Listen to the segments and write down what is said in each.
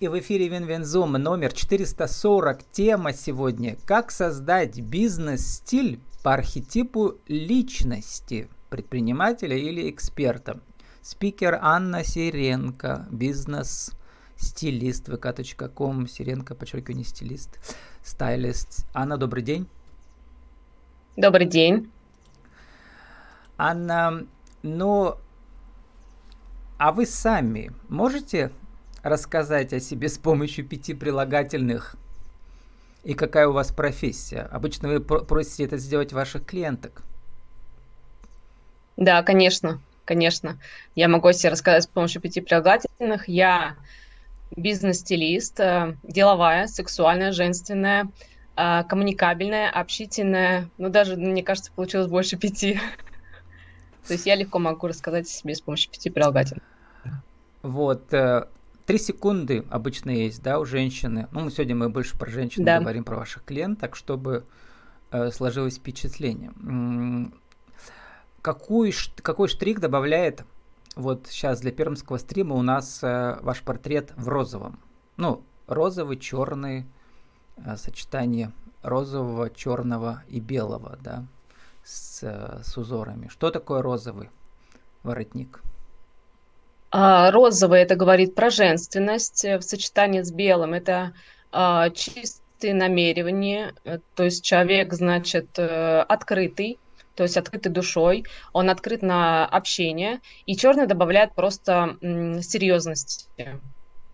И в эфире Винвензум номер 440. Тема сегодня «Как создать бизнес-стиль по архетипу личности предпринимателя или эксперта». Спикер Анна Сиренко, бизнес-стилист vk.com, Сиренко, подчеркивание, стилист, стайлист. Анна, добрый день. Добрый день. Анна, ну, а вы сами можете рассказать о себе с помощью пяти прилагательных? И какая у вас профессия? Обычно вы просите это сделать ваших клиенток. Да, конечно, конечно. Я могу себе рассказать с помощью пяти прилагательных. Я бизнес-стилист, э, деловая, сексуальная, женственная, э, коммуникабельная, общительная. Ну, даже, мне кажется, получилось больше пяти. То есть я легко могу рассказать о себе с помощью пяти прилагательных. Вот. Три секунды обычно есть, да, у женщины. Ну, мы сегодня мы больше про женщин да. говорим, про ваших клиенток, чтобы э, сложилось впечатление. Какой, какой штрих добавляет вот сейчас для пермского стрима у нас э, ваш портрет в розовом? Ну, розовый, черный, э, сочетание розового, черного и белого, да, с, э, с узорами. Что такое розовый воротник? А, розовый это говорит про женственность э, в сочетании с белым. Это а, чистые намерения, э, то есть человек, значит, э, открытый, то есть открытый душой, он открыт на общение, и черный добавляет просто серьезности.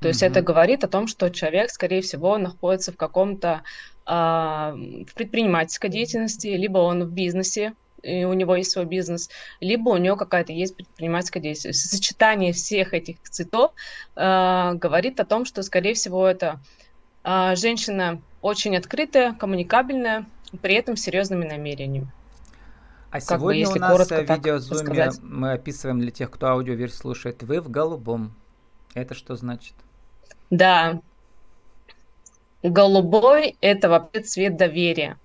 То есть mm-hmm. это говорит о том, что человек, скорее всего, находится в каком-то э, в предпринимательской деятельности, либо он в бизнесе, и у него есть свой бизнес, либо у него какая-то есть предпринимательская деятельность. Сочетание всех этих цветов э, говорит о том, что, скорее всего, это э, женщина очень открытая, коммуникабельная, при этом серьезными намерениями. А как сегодня бы, у нас в видеозуме мы описываем для тех, кто аудиоверсию слушает, вы в голубом. Это что значит? Да. Голубой – это вообще цвет доверия.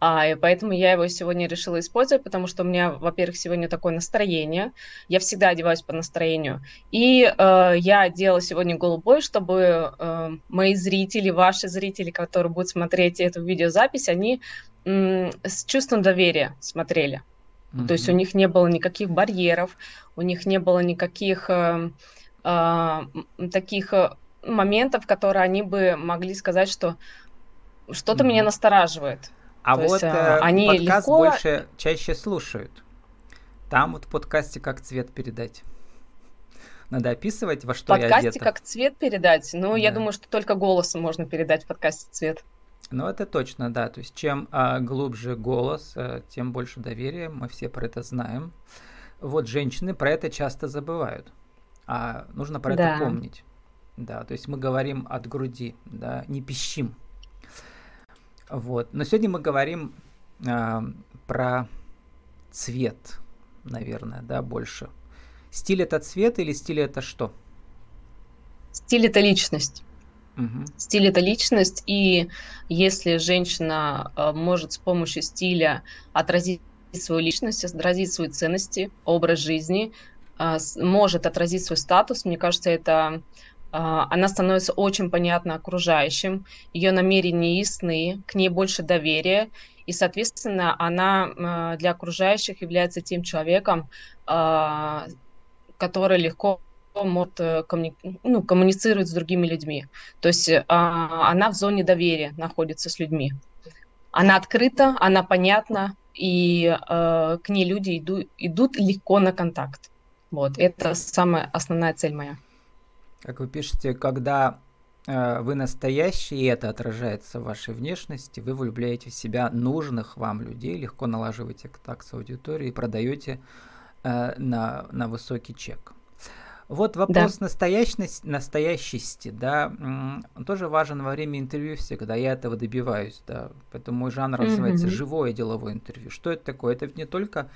А, и поэтому я его сегодня решила использовать, потому что у меня, во-первых, сегодня такое настроение. Я всегда одеваюсь по настроению. И э, я одела сегодня голубой, чтобы э, мои зрители, ваши зрители, которые будут смотреть эту видеозапись, они э, с чувством доверия смотрели. Mm-hmm. То есть у них не было никаких барьеров, у них не было никаких э, э, таких моментов, которые они бы могли сказать, что что-то mm-hmm. меня настораживает. А То вот есть, э, они подкаст легко... больше чаще слушают. Там вот в подкасте как цвет передать. Надо описывать, во что подкасте я одета. как цвет передать? Ну, да. я думаю, что только голосом можно передать в подкасте цвет. Ну, это точно, да. То есть, чем а, глубже голос, а, тем больше доверия. Мы все про это знаем. Вот женщины про это часто забывают. А нужно про да. это помнить. Да, то есть мы говорим от груди, да, не пищим. Вот. Но сегодня мы говорим э, про цвет, наверное, да, больше. Стиль это цвет или стиль это что? Стиль это личность. Угу. Стиль это личность, и если женщина э, может с помощью стиля отразить свою личность, отразить свои ценности, образ жизни, э, может отразить свой статус, мне кажется, это она становится очень понятна окружающим, ее намерения ясны, к ней больше доверия, и, соответственно, она а, для окружающих является тем человеком, а, который легко может э, коммуни... ну, коммуницировать с другими людьми. То есть она в зоне доверия находится с людьми. Она открыта, она понятна, и к ней люди иду, идут легко на контакт. Вот, это самая основная цель моя. Как вы пишете, когда э, вы настоящий, и это отражается в вашей внешности, вы влюбляете в себя нужных вам людей, легко налаживаете контакт с аудиторией и продаете э, на, на высокий чек. Вот вопрос да. настоящности, настоящести, да, он тоже важен во время интервью всегда, я этого добиваюсь, да, поэтому мой жанр называется mm-hmm. живое деловое интервью. Что это такое? Это не только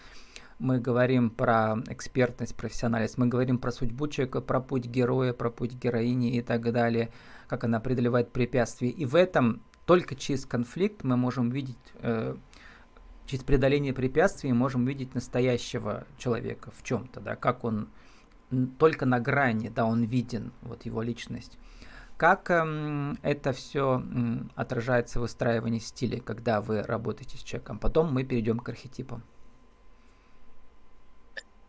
мы говорим про экспертность, профессиональность, мы говорим про судьбу человека, про путь героя, про путь героини и так далее, как она преодолевает препятствия. И в этом только через конфликт мы можем видеть, э, через преодоление препятствий можем видеть настоящего человека в чем-то, да, как он только на грани, да, он виден, вот его личность. Как эм, это все эм, отражается в выстраивании стиля, когда вы работаете с человеком? Потом мы перейдем к архетипам.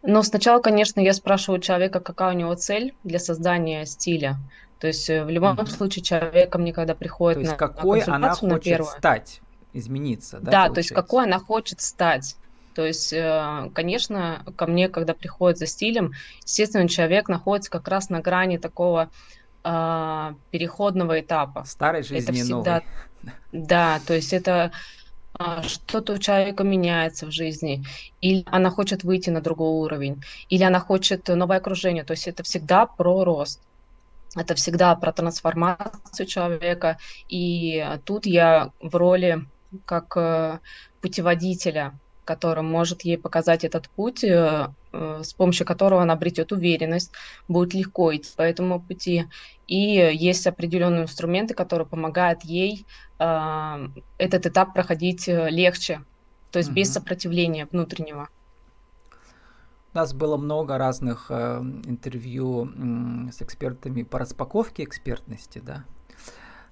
Ну, сначала, конечно, я спрашиваю человека, какая у него цель для создания стиля. То есть э, в любом mm-hmm. случае человек ко мне, когда приходит то есть на, какой на она хочет на первую, стать, измениться, да? Да, то есть какой она хочет стать. То есть, э, конечно, ко мне, когда приходит за стилем, естественно, человек находится как раз на грани такого э, переходного этапа. Старой жизни это всегда, новой. Да, то есть это что-то у человека меняется в жизни, или она хочет выйти на другой уровень, или она хочет новое окружение. То есть это всегда про рост. Это всегда про трансформацию человека. И тут я в роли как э, путеводителя который может ей показать этот путь, э, э, с помощью которого она обретет уверенность, будет легко идти по этому пути. И есть определенные инструменты, которые помогают ей э, этот этап проходить легче, то есть угу. без сопротивления внутреннего. У нас было много разных э, интервью э, с экспертами по распаковке экспертности, да.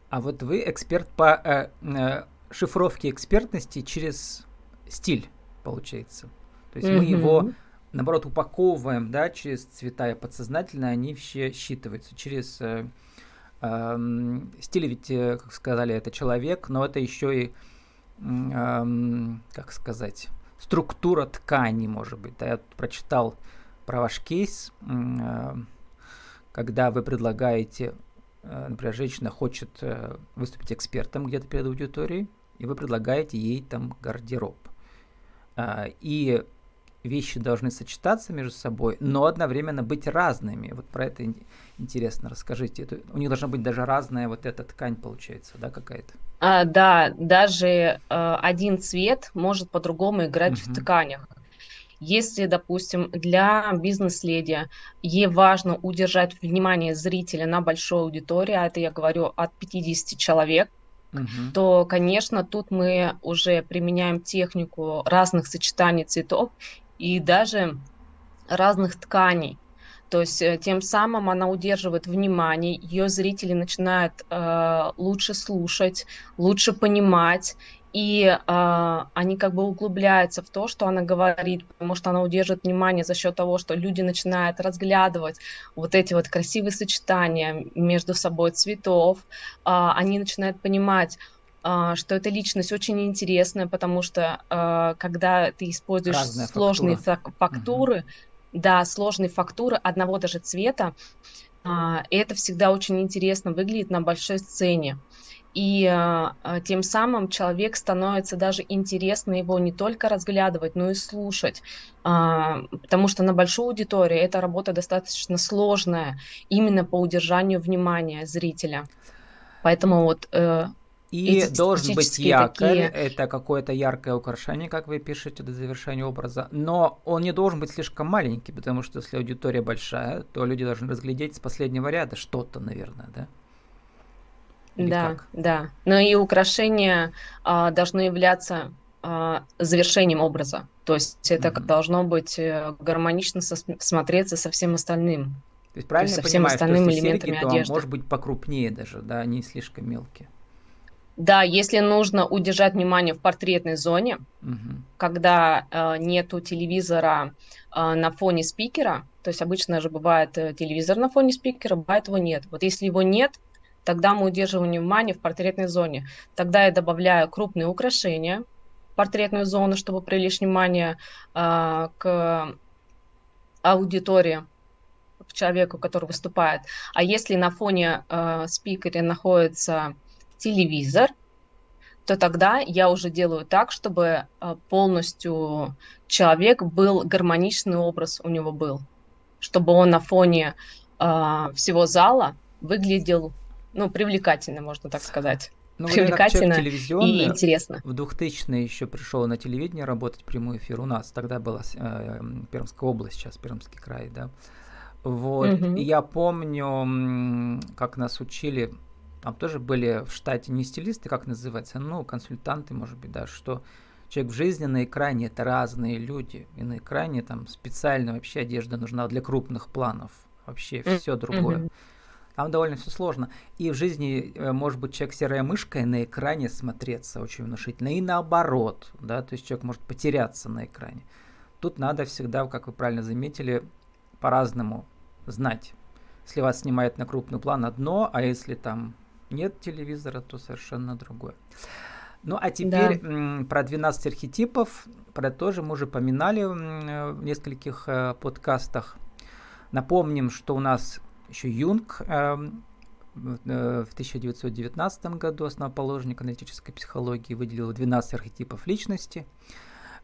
А вот вы эксперт по э, э, шифровке экспертности через стиль получается. То есть mm-hmm. мы его, наоборот, упаковываем, да, через цвета и подсознательно они все считываются. Через э, э, стиль ведь, э, как сказали, это человек, но это еще и, э, как сказать, структура ткани, может быть. Да, я тут прочитал про ваш кейс, э, когда вы предлагаете, э, например, женщина хочет э, выступить экспертом где-то перед аудиторией, и вы предлагаете ей там гардероб. А, и вещи должны сочетаться между собой, но одновременно быть разными. Вот про это интересно расскажите. Это, у них должна быть даже разная вот эта ткань, получается, да, какая-то? А, да, даже э, один цвет может по-другому играть угу. в тканях. Если, допустим, для бизнес-леди ей важно удержать внимание зрителя на большой аудитории, а это я говорю от 50 человек, угу. то, конечно, тут мы уже применяем технику разных сочетаний цветов и даже разных тканей. То есть э, тем самым она удерживает внимание, ее зрители начинают э, лучше слушать, лучше понимать, и э, они как бы углубляются в то, что она говорит, потому что она удерживает внимание за счет того, что люди начинают разглядывать вот эти вот красивые сочетания между собой цветов, э, они начинают понимать, э, что эта личность очень интересная, потому что э, когда ты используешь Разная сложные фактура. фактуры, угу. да, сложные фактуры одного даже цвета, э, это всегда очень интересно выглядит на большой сцене. И э, тем самым человек становится даже интересно его не только разглядывать, но и слушать. Э, потому что на большой аудитории эта работа достаточно сложная именно по удержанию внимания зрителя. Поэтому вот э, и должен быть якорь, такие... это какое-то яркое украшение, как вы пишете, до завершения образа, но он не должен быть слишком маленький, потому что если аудитория большая, то люди должны разглядеть с последнего ряда что-то, наверное, да? Или да, как? да. Но и украшения а, должны являться а, завершением образа. То есть это mm-hmm. должно быть э, гармонично со- смотреться со всем остальным. То есть правильно То есть со всеми остальными что элементами серьги, одежды. То может быть покрупнее даже, да, они слишком мелкие. Да, если нужно удержать внимание в портретной зоне, угу. когда э, нету телевизора э, на фоне спикера, то есть обычно же бывает э, телевизор на фоне спикера, бывает его нет. Вот если его нет, тогда мы удерживаем внимание в портретной зоне. Тогда я добавляю крупные украшения в портретную зону, чтобы привлечь внимание э, к аудитории, к человеку, который выступает. А если на фоне э, спикера находится телевизор, то тогда я уже делаю так, чтобы полностью человек был, гармоничный образ у него был, чтобы он на фоне э, всего зала выглядел ну, привлекательно, можно так сказать. Ну, привлекательно и интересно. В 2000-е еще пришел на телевидение работать прямой эфир у нас. Тогда была э, Пермская область, сейчас Пермский край, да. Вот. Угу. И я помню, как нас учили, там тоже были в штате не стилисты, как называется, ну, консультанты, может быть, да, что человек в жизни на экране это разные люди. И на экране там специально вообще одежда нужна для крупных планов. Вообще все другое. Mm-hmm Там довольно все сложно. И в жизни э, может быть человек серая мышка и на экране смотреться очень внушительно. И наоборот, да, то есть человек может потеряться на экране. Тут надо всегда, как вы правильно заметили, по-разному знать. Если вас снимает на крупный план одно, а если там нет телевизора, то совершенно другое. Ну а теперь да. про 12 архетипов, про это тоже мы уже поминали в нескольких э, подкастах. Напомним, что у нас еще Юнг эм, э, в 1919 году, основоположник аналитической психологии, выделил 12 архетипов личности.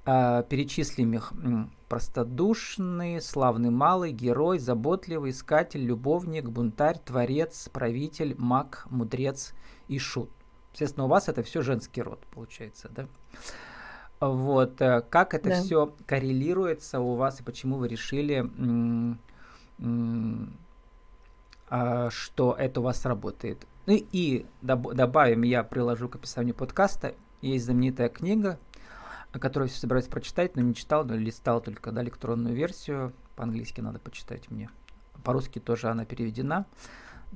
Э, перечислим их. Простодушный, славный малый, герой, заботливый, искатель, любовник, бунтарь, творец, правитель, маг, мудрец и шут. Естественно, у вас это все женский род, получается, да? Вот, э, как это да. все коррелируется у вас и почему вы решили, что это у вас работает? Ну и добавим, я приложу к описанию подкаста, есть знаменитая книга, которую все собираюсь прочитать, но не читал, но листал только да, электронную версию, по-английски надо почитать мне, по-русски тоже она переведена.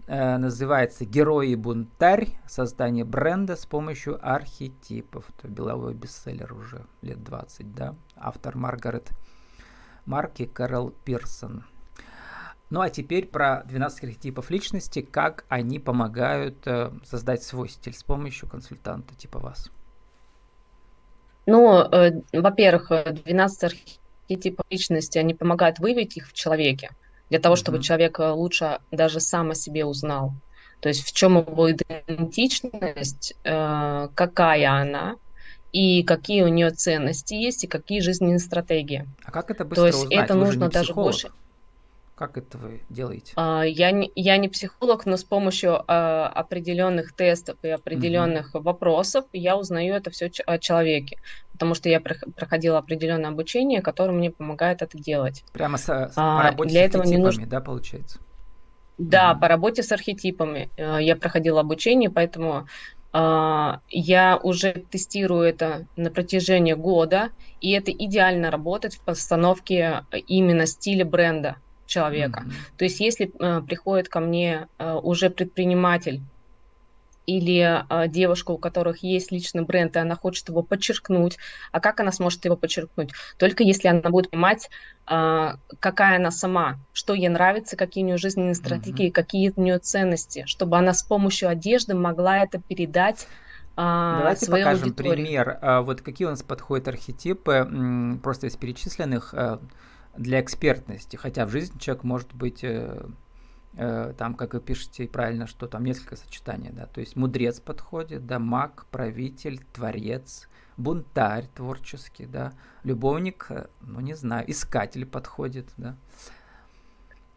Э, называется «Герой и бунтарь. Создание бренда с помощью архетипов». Это беловой бестселлер уже лет 20, да? Автор Маргарет Марки Кэрол Пирсон. Ну а теперь про 12 архетипов личности, как они помогают э, создать свой стиль с помощью консультанта типа вас. Ну, э, во-первых, 12 архетипов личности, они помогают выявить их в человеке для того, чтобы mm-hmm. человек э, лучше даже сам о себе узнал. То есть в чем его идентичность, э, какая она, и какие у нее ценности есть, и какие жизненные стратегии. А как это быстро То есть узнать? это Вы нужно даже больше. Как это вы делаете? А, я не, я не психолог, но с помощью а, определенных тестов и определенных угу. вопросов я узнаю это все о человеке, потому что я проходила определенное обучение, которое мне помогает это делать. Прямо с, с, а, по работе для с этого не нужно... да, получается? Да, угу. по работе с архетипами э, я проходила обучение, поэтому я уже тестирую это на протяжении года, и это идеально работает в постановке именно стиля бренда человека. Mm-hmm. То есть если э, приходит ко мне э, уже предприниматель или э, девушка, у которых есть личный бренд, и она хочет его подчеркнуть, а как она сможет его подчеркнуть? Только если она будет понимать, э, какая она сама, что ей нравится, какие у нее жизненные стратегии, mm-hmm. какие у нее ценности, чтобы она с помощью одежды могла это передать а, Давайте покажем аудитории. пример. А, вот какие у нас подходят архетипы, просто из перечисленных для экспертности, хотя в жизни человек может быть э, э, там, как вы пишете правильно, что там несколько сочетаний, да, то есть мудрец подходит, да, маг, правитель, творец, бунтарь творческий, да, любовник, э, ну не знаю, искатель подходит, да.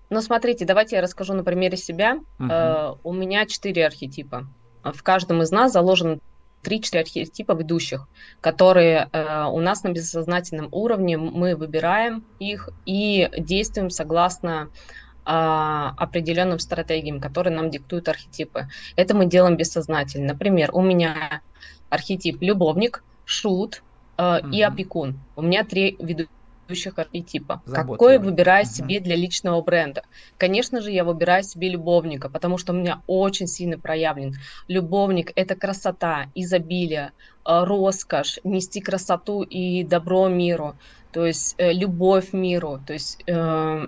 Ну смотрите, давайте я расскажу на примере себя. Угу. Э, у меня четыре архетипа. В каждом из нас заложен три-четыре архетипа ведущих, которые э, у нас на бессознательном уровне, мы выбираем их и действуем согласно э, определенным стратегиям, которые нам диктуют архетипы. Это мы делаем бессознательно. Например, у меня архетип любовник, шут э, угу. и опекун. У меня три ведущих предыдущих архетипа. Какой выбираю угу. себе для личного бренда? Конечно же, я выбираю себе любовника, потому что у меня очень сильно проявлен. Любовник – это красота, изобилие, э, роскошь, нести красоту и добро миру, то есть э, любовь миру, то есть э,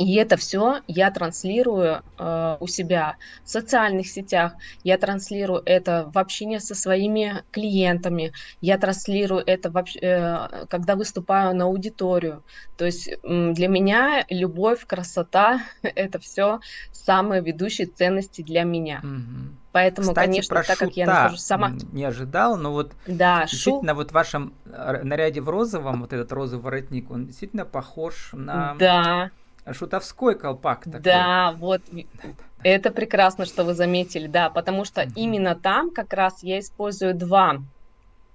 и это все я транслирую э, у себя в социальных сетях, я транслирую это в общении со своими клиентами, я транслирую это, в, э, когда выступаю на аудиторию. То есть э, для меня любовь, красота – это все самые ведущие ценности для меня. Угу. Поэтому, Кстати, конечно, про так как я нахожусь сама... Не ожидал, но вот да, действительно шу... вот в вашем э, наряде в розовом, вот этот розовый воротник, он действительно похож на... Да шутовской колпак такой. Да, вот это прекрасно, что вы заметили, да, потому что именно там как раз я использую два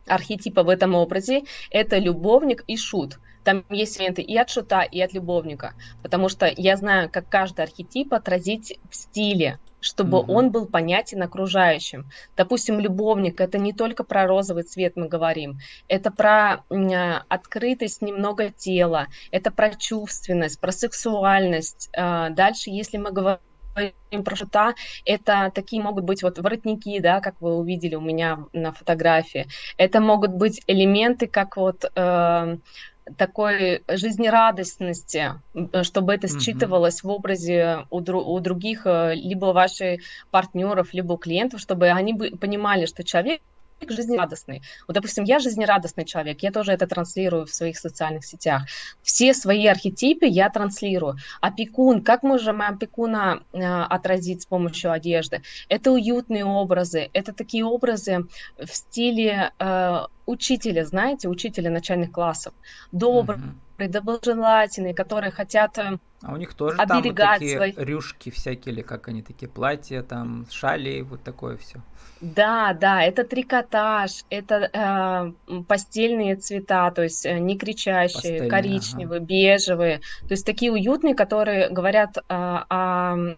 архетипа в этом образе. Это любовник и шут. Там есть элементы и от шута, и от любовника, потому что я знаю, как каждый архетип отразить в стиле чтобы угу. он был понятен окружающим. Допустим, любовник это не только про розовый цвет мы говорим, это про э, открытость немного тела, это про чувственность, про сексуальность. Э, дальше, если мы говорим говорим про шута, это такие могут быть вот воротники, да, как вы увидели у меня на фотографии. Это могут быть элементы, как вот э, такой жизнерадостности, чтобы это считывалось mm-hmm. в образе у, дру- у других, э, либо ваших партнеров, либо у клиентов, чтобы они понимали, что человек жизнерадостный. Вот, допустим, я жизнерадостный человек, я тоже это транслирую в своих социальных сетях. Все свои архетипы я транслирую. Опекун, как можем опекуна э, отразить с помощью одежды? Это уютные образы, это такие образы в стиле э, учителя, знаете, учителя начальных классов. Добрый, угу. Доброжелательные, которые хотят э, а у них тоже оберегать там вот такие свои... рюшки всякие, или как они такие, платья, там, шали, вот такое все. Да, да, это трикотаж, это э, постельные цвета, то есть э, не кричащие, Постельные, коричневые, ага. бежевые, то есть такие уютные, которые говорят э, о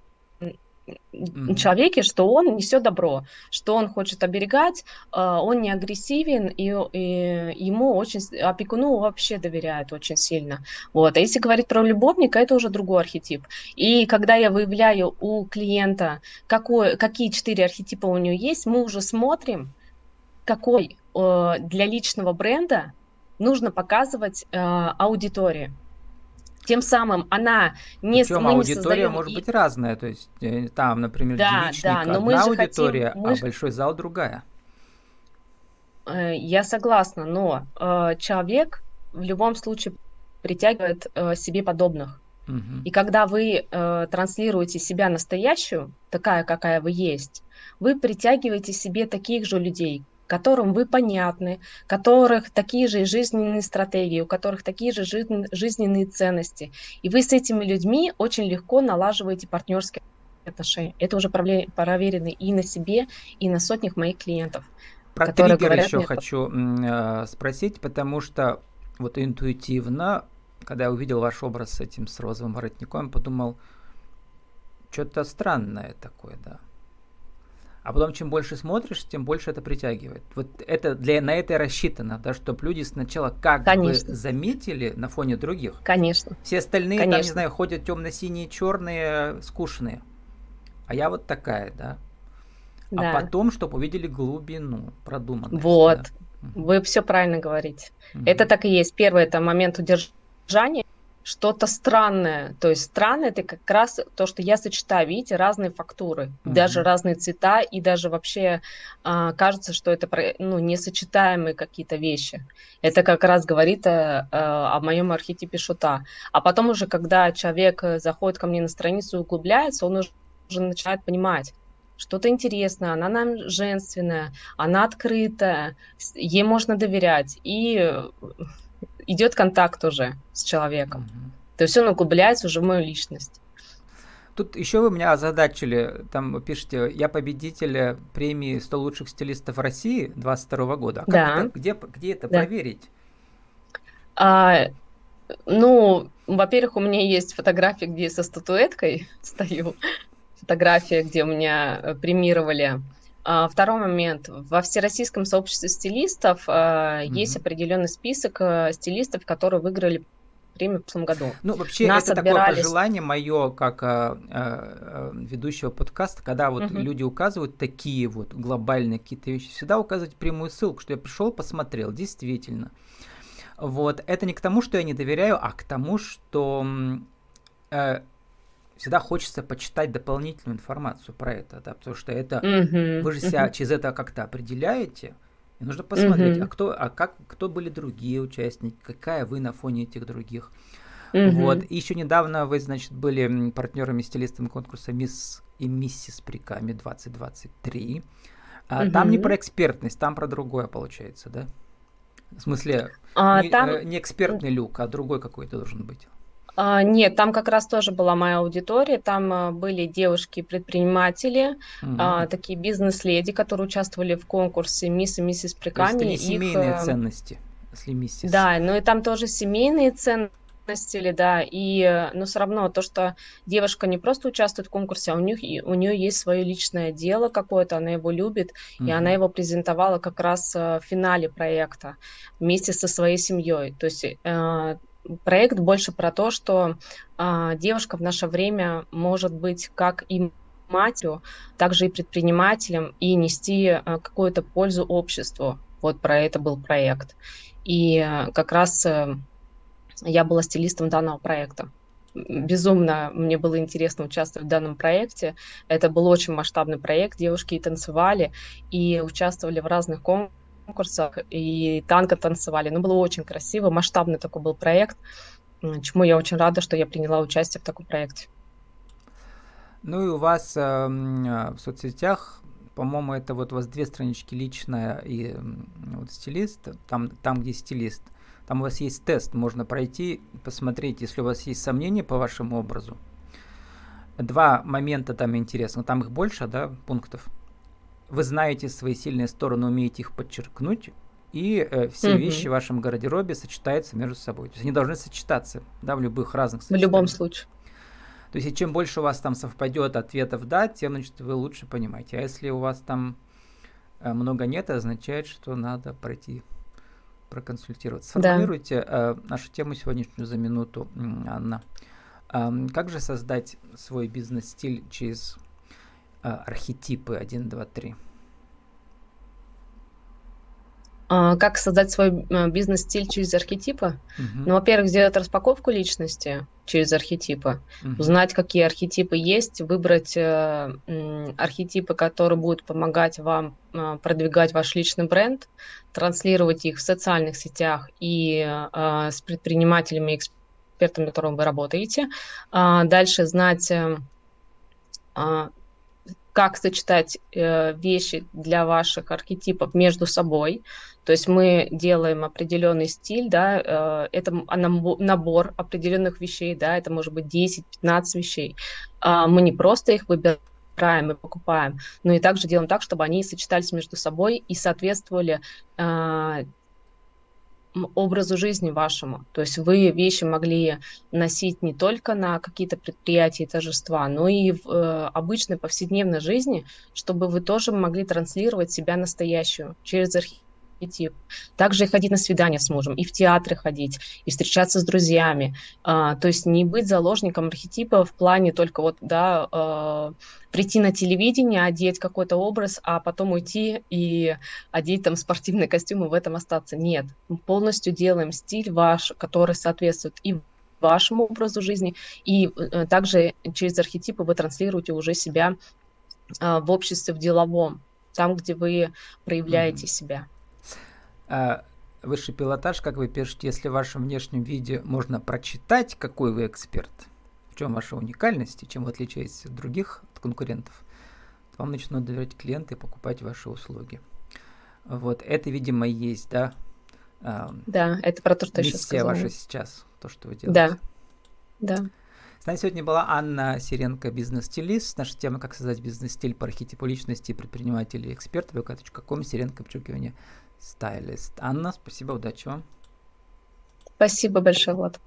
mm-hmm. человеке, что он несет добро, что он хочет оберегать, а, он не агрессивен, и, и ему очень, опекуну вообще доверяют очень сильно. Вот. А если говорить про любовника, это уже другой архетип. И когда я выявляю у клиента, какой, какие четыре архетипа у него есть, мы уже смотрим, какой для личного бренда нужно показывать э, аудитории. Тем самым она не... Причем мы аудитория создаем... может быть разная, то есть э, там, например, да, да, но одна мы аудитория, хотим... мы... а большой зал другая. Э, я согласна, но э, человек в любом случае притягивает э, себе подобных. Угу. И когда вы э, транслируете себя настоящую, такая, какая вы есть, вы притягиваете себе таких же людей, которым вы понятны, которых такие же жизненные стратегии, у которых такие же жизненные ценности. И вы с этими людьми очень легко налаживаете партнерские отношения. Это уже проверено и на себе, и на сотнях моих клиентов. Про триггер еще мне... хочу э, спросить, потому что вот интуитивно, когда я увидел ваш образ с этим с розовым воротником, подумал, что-то странное такое, да. А потом, чем больше смотришь, тем больше это притягивает. Вот это для на это и рассчитано, да, чтобы люди сначала как Конечно. бы заметили на фоне других. Конечно. Все остальные, Конечно. там, не знаю, ходят темно-синие, черные, скучные. А я вот такая, да. А да. А потом, чтобы увидели глубину, продуманность. Вот. Да. Вы все правильно говорите. Угу. Это так и есть. Первый это момент удержания что-то странное. То есть странное это как раз то, что я сочетаю, видите, разные фактуры, mm-hmm. даже разные цвета, и даже вообще а, кажется, что это ну, несочетаемые какие-то вещи. Это как раз говорит а, а, о моем архетипе шута. А потом уже, когда человек э, заходит ко мне на страницу и углубляется, он уже, уже начинает понимать, что-то интересное, она нам женственная, она открытая, ей можно доверять. И идет контакт уже с человеком. Mm-hmm. То есть он углубляется уже в мою личность. Тут еще вы меня озадачили, там пишете, я победитель премии 100 лучших стилистов России 22 года. А да. это, где, где это да. проверить? А, ну, во-первых, у меня есть фотография, где я со статуэткой стою. Фотография, где у меня э, премировали второй момент. Во всероссийском сообществе стилистов mm-hmm. есть определенный список э, стилистов, которые выиграли премию в прошлом году. Ну, вообще, Нас это отбирались... такое пожелание мое, как а, а, ведущего подкаста, когда вот uh-huh. люди указывают такие вот глобальные какие-то вещи, всегда указывать прямую ссылку, что я пришел, посмотрел, действительно. Вот, это не к тому, что я не доверяю, а к тому, что э, всегда хочется почитать дополнительную информацию про это, да, потому что это mm-hmm. вы же себя mm-hmm. через это как-то определяете, и нужно посмотреть, mm-hmm. а кто, а как, кто были другие участники, какая вы на фоне этих других. Mm-hmm. Вот. И еще недавно вы, значит, были партнерами стилистами конкурса Мисс и Миссис Приками 2023. А, mm-hmm. Там не про экспертность, там про другое получается, да? В смысле, а, не, там... э, не экспертный люк, а другой какой-то должен быть. А, нет, там как раз тоже была моя аудитория. Там а, были девушки-предприниматели, угу. такие бизнес-леди, которые участвовали в конкурсе «Мисс и миссис Прикани». То есть семейные Их... ценности, если миссис. Да, ну и там тоже семейные ценности, да, и, но все равно то, что девушка не просто участвует в конкурсе, а у, них, у нее есть свое личное дело какое-то, она его любит, mm и она его презентовала как раз в финале проекта вместе со своей семьей. То есть проект больше про то, что э, девушка в наше время может быть как и матерью, также и предпринимателем и нести э, какую-то пользу обществу. Вот про это был проект. И э, как раз э, я была стилистом данного проекта. Безумно мне было интересно участвовать в данном проекте. Это был очень масштабный проект. Девушки и танцевали, и участвовали в разных конкурсах, и танго танцевали. Ну, было очень красиво, масштабный такой был проект, чему я очень рада, что я приняла участие в таком проекте. Ну и у вас э, в соцсетях, по-моему, это вот у вас две странички личная и вот стилист, там, там где стилист, там у вас есть тест, можно пройти, посмотреть, если у вас есть сомнения по вашему образу. Два момента там интересно, там их больше, да, пунктов. Вы знаете свои сильные стороны, умеете их подчеркнуть, и э, все угу. вещи в вашем гардеробе сочетаются между собой. То есть они должны сочетаться, да, в любых разных В любом случае. То есть, чем больше у вас там совпадет ответов «да», тем, значит, вы лучше понимаете. А если у вас там э, много нет, означает, что надо пройти проконсультироваться. Сформулируйте да. э, нашу тему сегодняшнюю за минуту, Анна. Э, как же создать свой бизнес-стиль через архетипы 1, 2, 3? Как создать свой э, бизнес-стиль через архетипы? Uh-huh. Ну, во-первых, сделать распаковку личности через архетипы, uh-huh. узнать, какие архетипы есть, выбрать э, архетипы, которые будут помогать вам э, продвигать ваш личный бренд, транслировать их в социальных сетях и э, с предпринимателями, экспертами, с которыми вы работаете. Э, дальше знать... Э как сочетать э, вещи для ваших архетипов между собой. То есть мы делаем определенный стиль, да, э, это набор определенных вещей, да, это может быть 10-15 вещей. Э, мы не просто их выбираем и покупаем, но и также делаем так, чтобы они сочетались между собой и соответствовали э, образу жизни вашему. То есть вы вещи могли носить не только на какие-то предприятия и торжества, но и в э, обычной повседневной жизни, чтобы вы тоже могли транслировать себя настоящую через архитектуру архетип. Также и ходить на свидания с мужем, и в театры ходить, и встречаться с друзьями. А, то есть не быть заложником архетипа в плане только вот, да, а, прийти на телевидение, одеть какой-то образ, а потом уйти и одеть там спортивный костюм и в этом остаться. Нет, мы полностью делаем стиль ваш, который соответствует и вашему образу жизни, и э, также через архетипы вы транслируете уже себя э, в обществе, в деловом, там, где вы проявляете mm-hmm. себя. А высший пилотаж, как вы пишете, если в вашем внешнем виде можно прочитать, какой вы эксперт, в чем ваша уникальность и чем вы отличаетесь от других, от конкурентов, то вам начнут доверять клиенты и покупать ваши услуги. Вот, это, видимо, есть, да? Да, это про то, что я сейчас сказала. ваша сейчас, то, что вы делаете. Да, да. С нами сегодня была Анна Сиренко, бизнес-стилист. Наша тема «Как создать бизнес-стиль по архетипу личности предпринимателей и эксперт. vk.com, Сиренко, подчеркивание, стайлист. Анна, спасибо, удачи вам. Спасибо большое, Влад.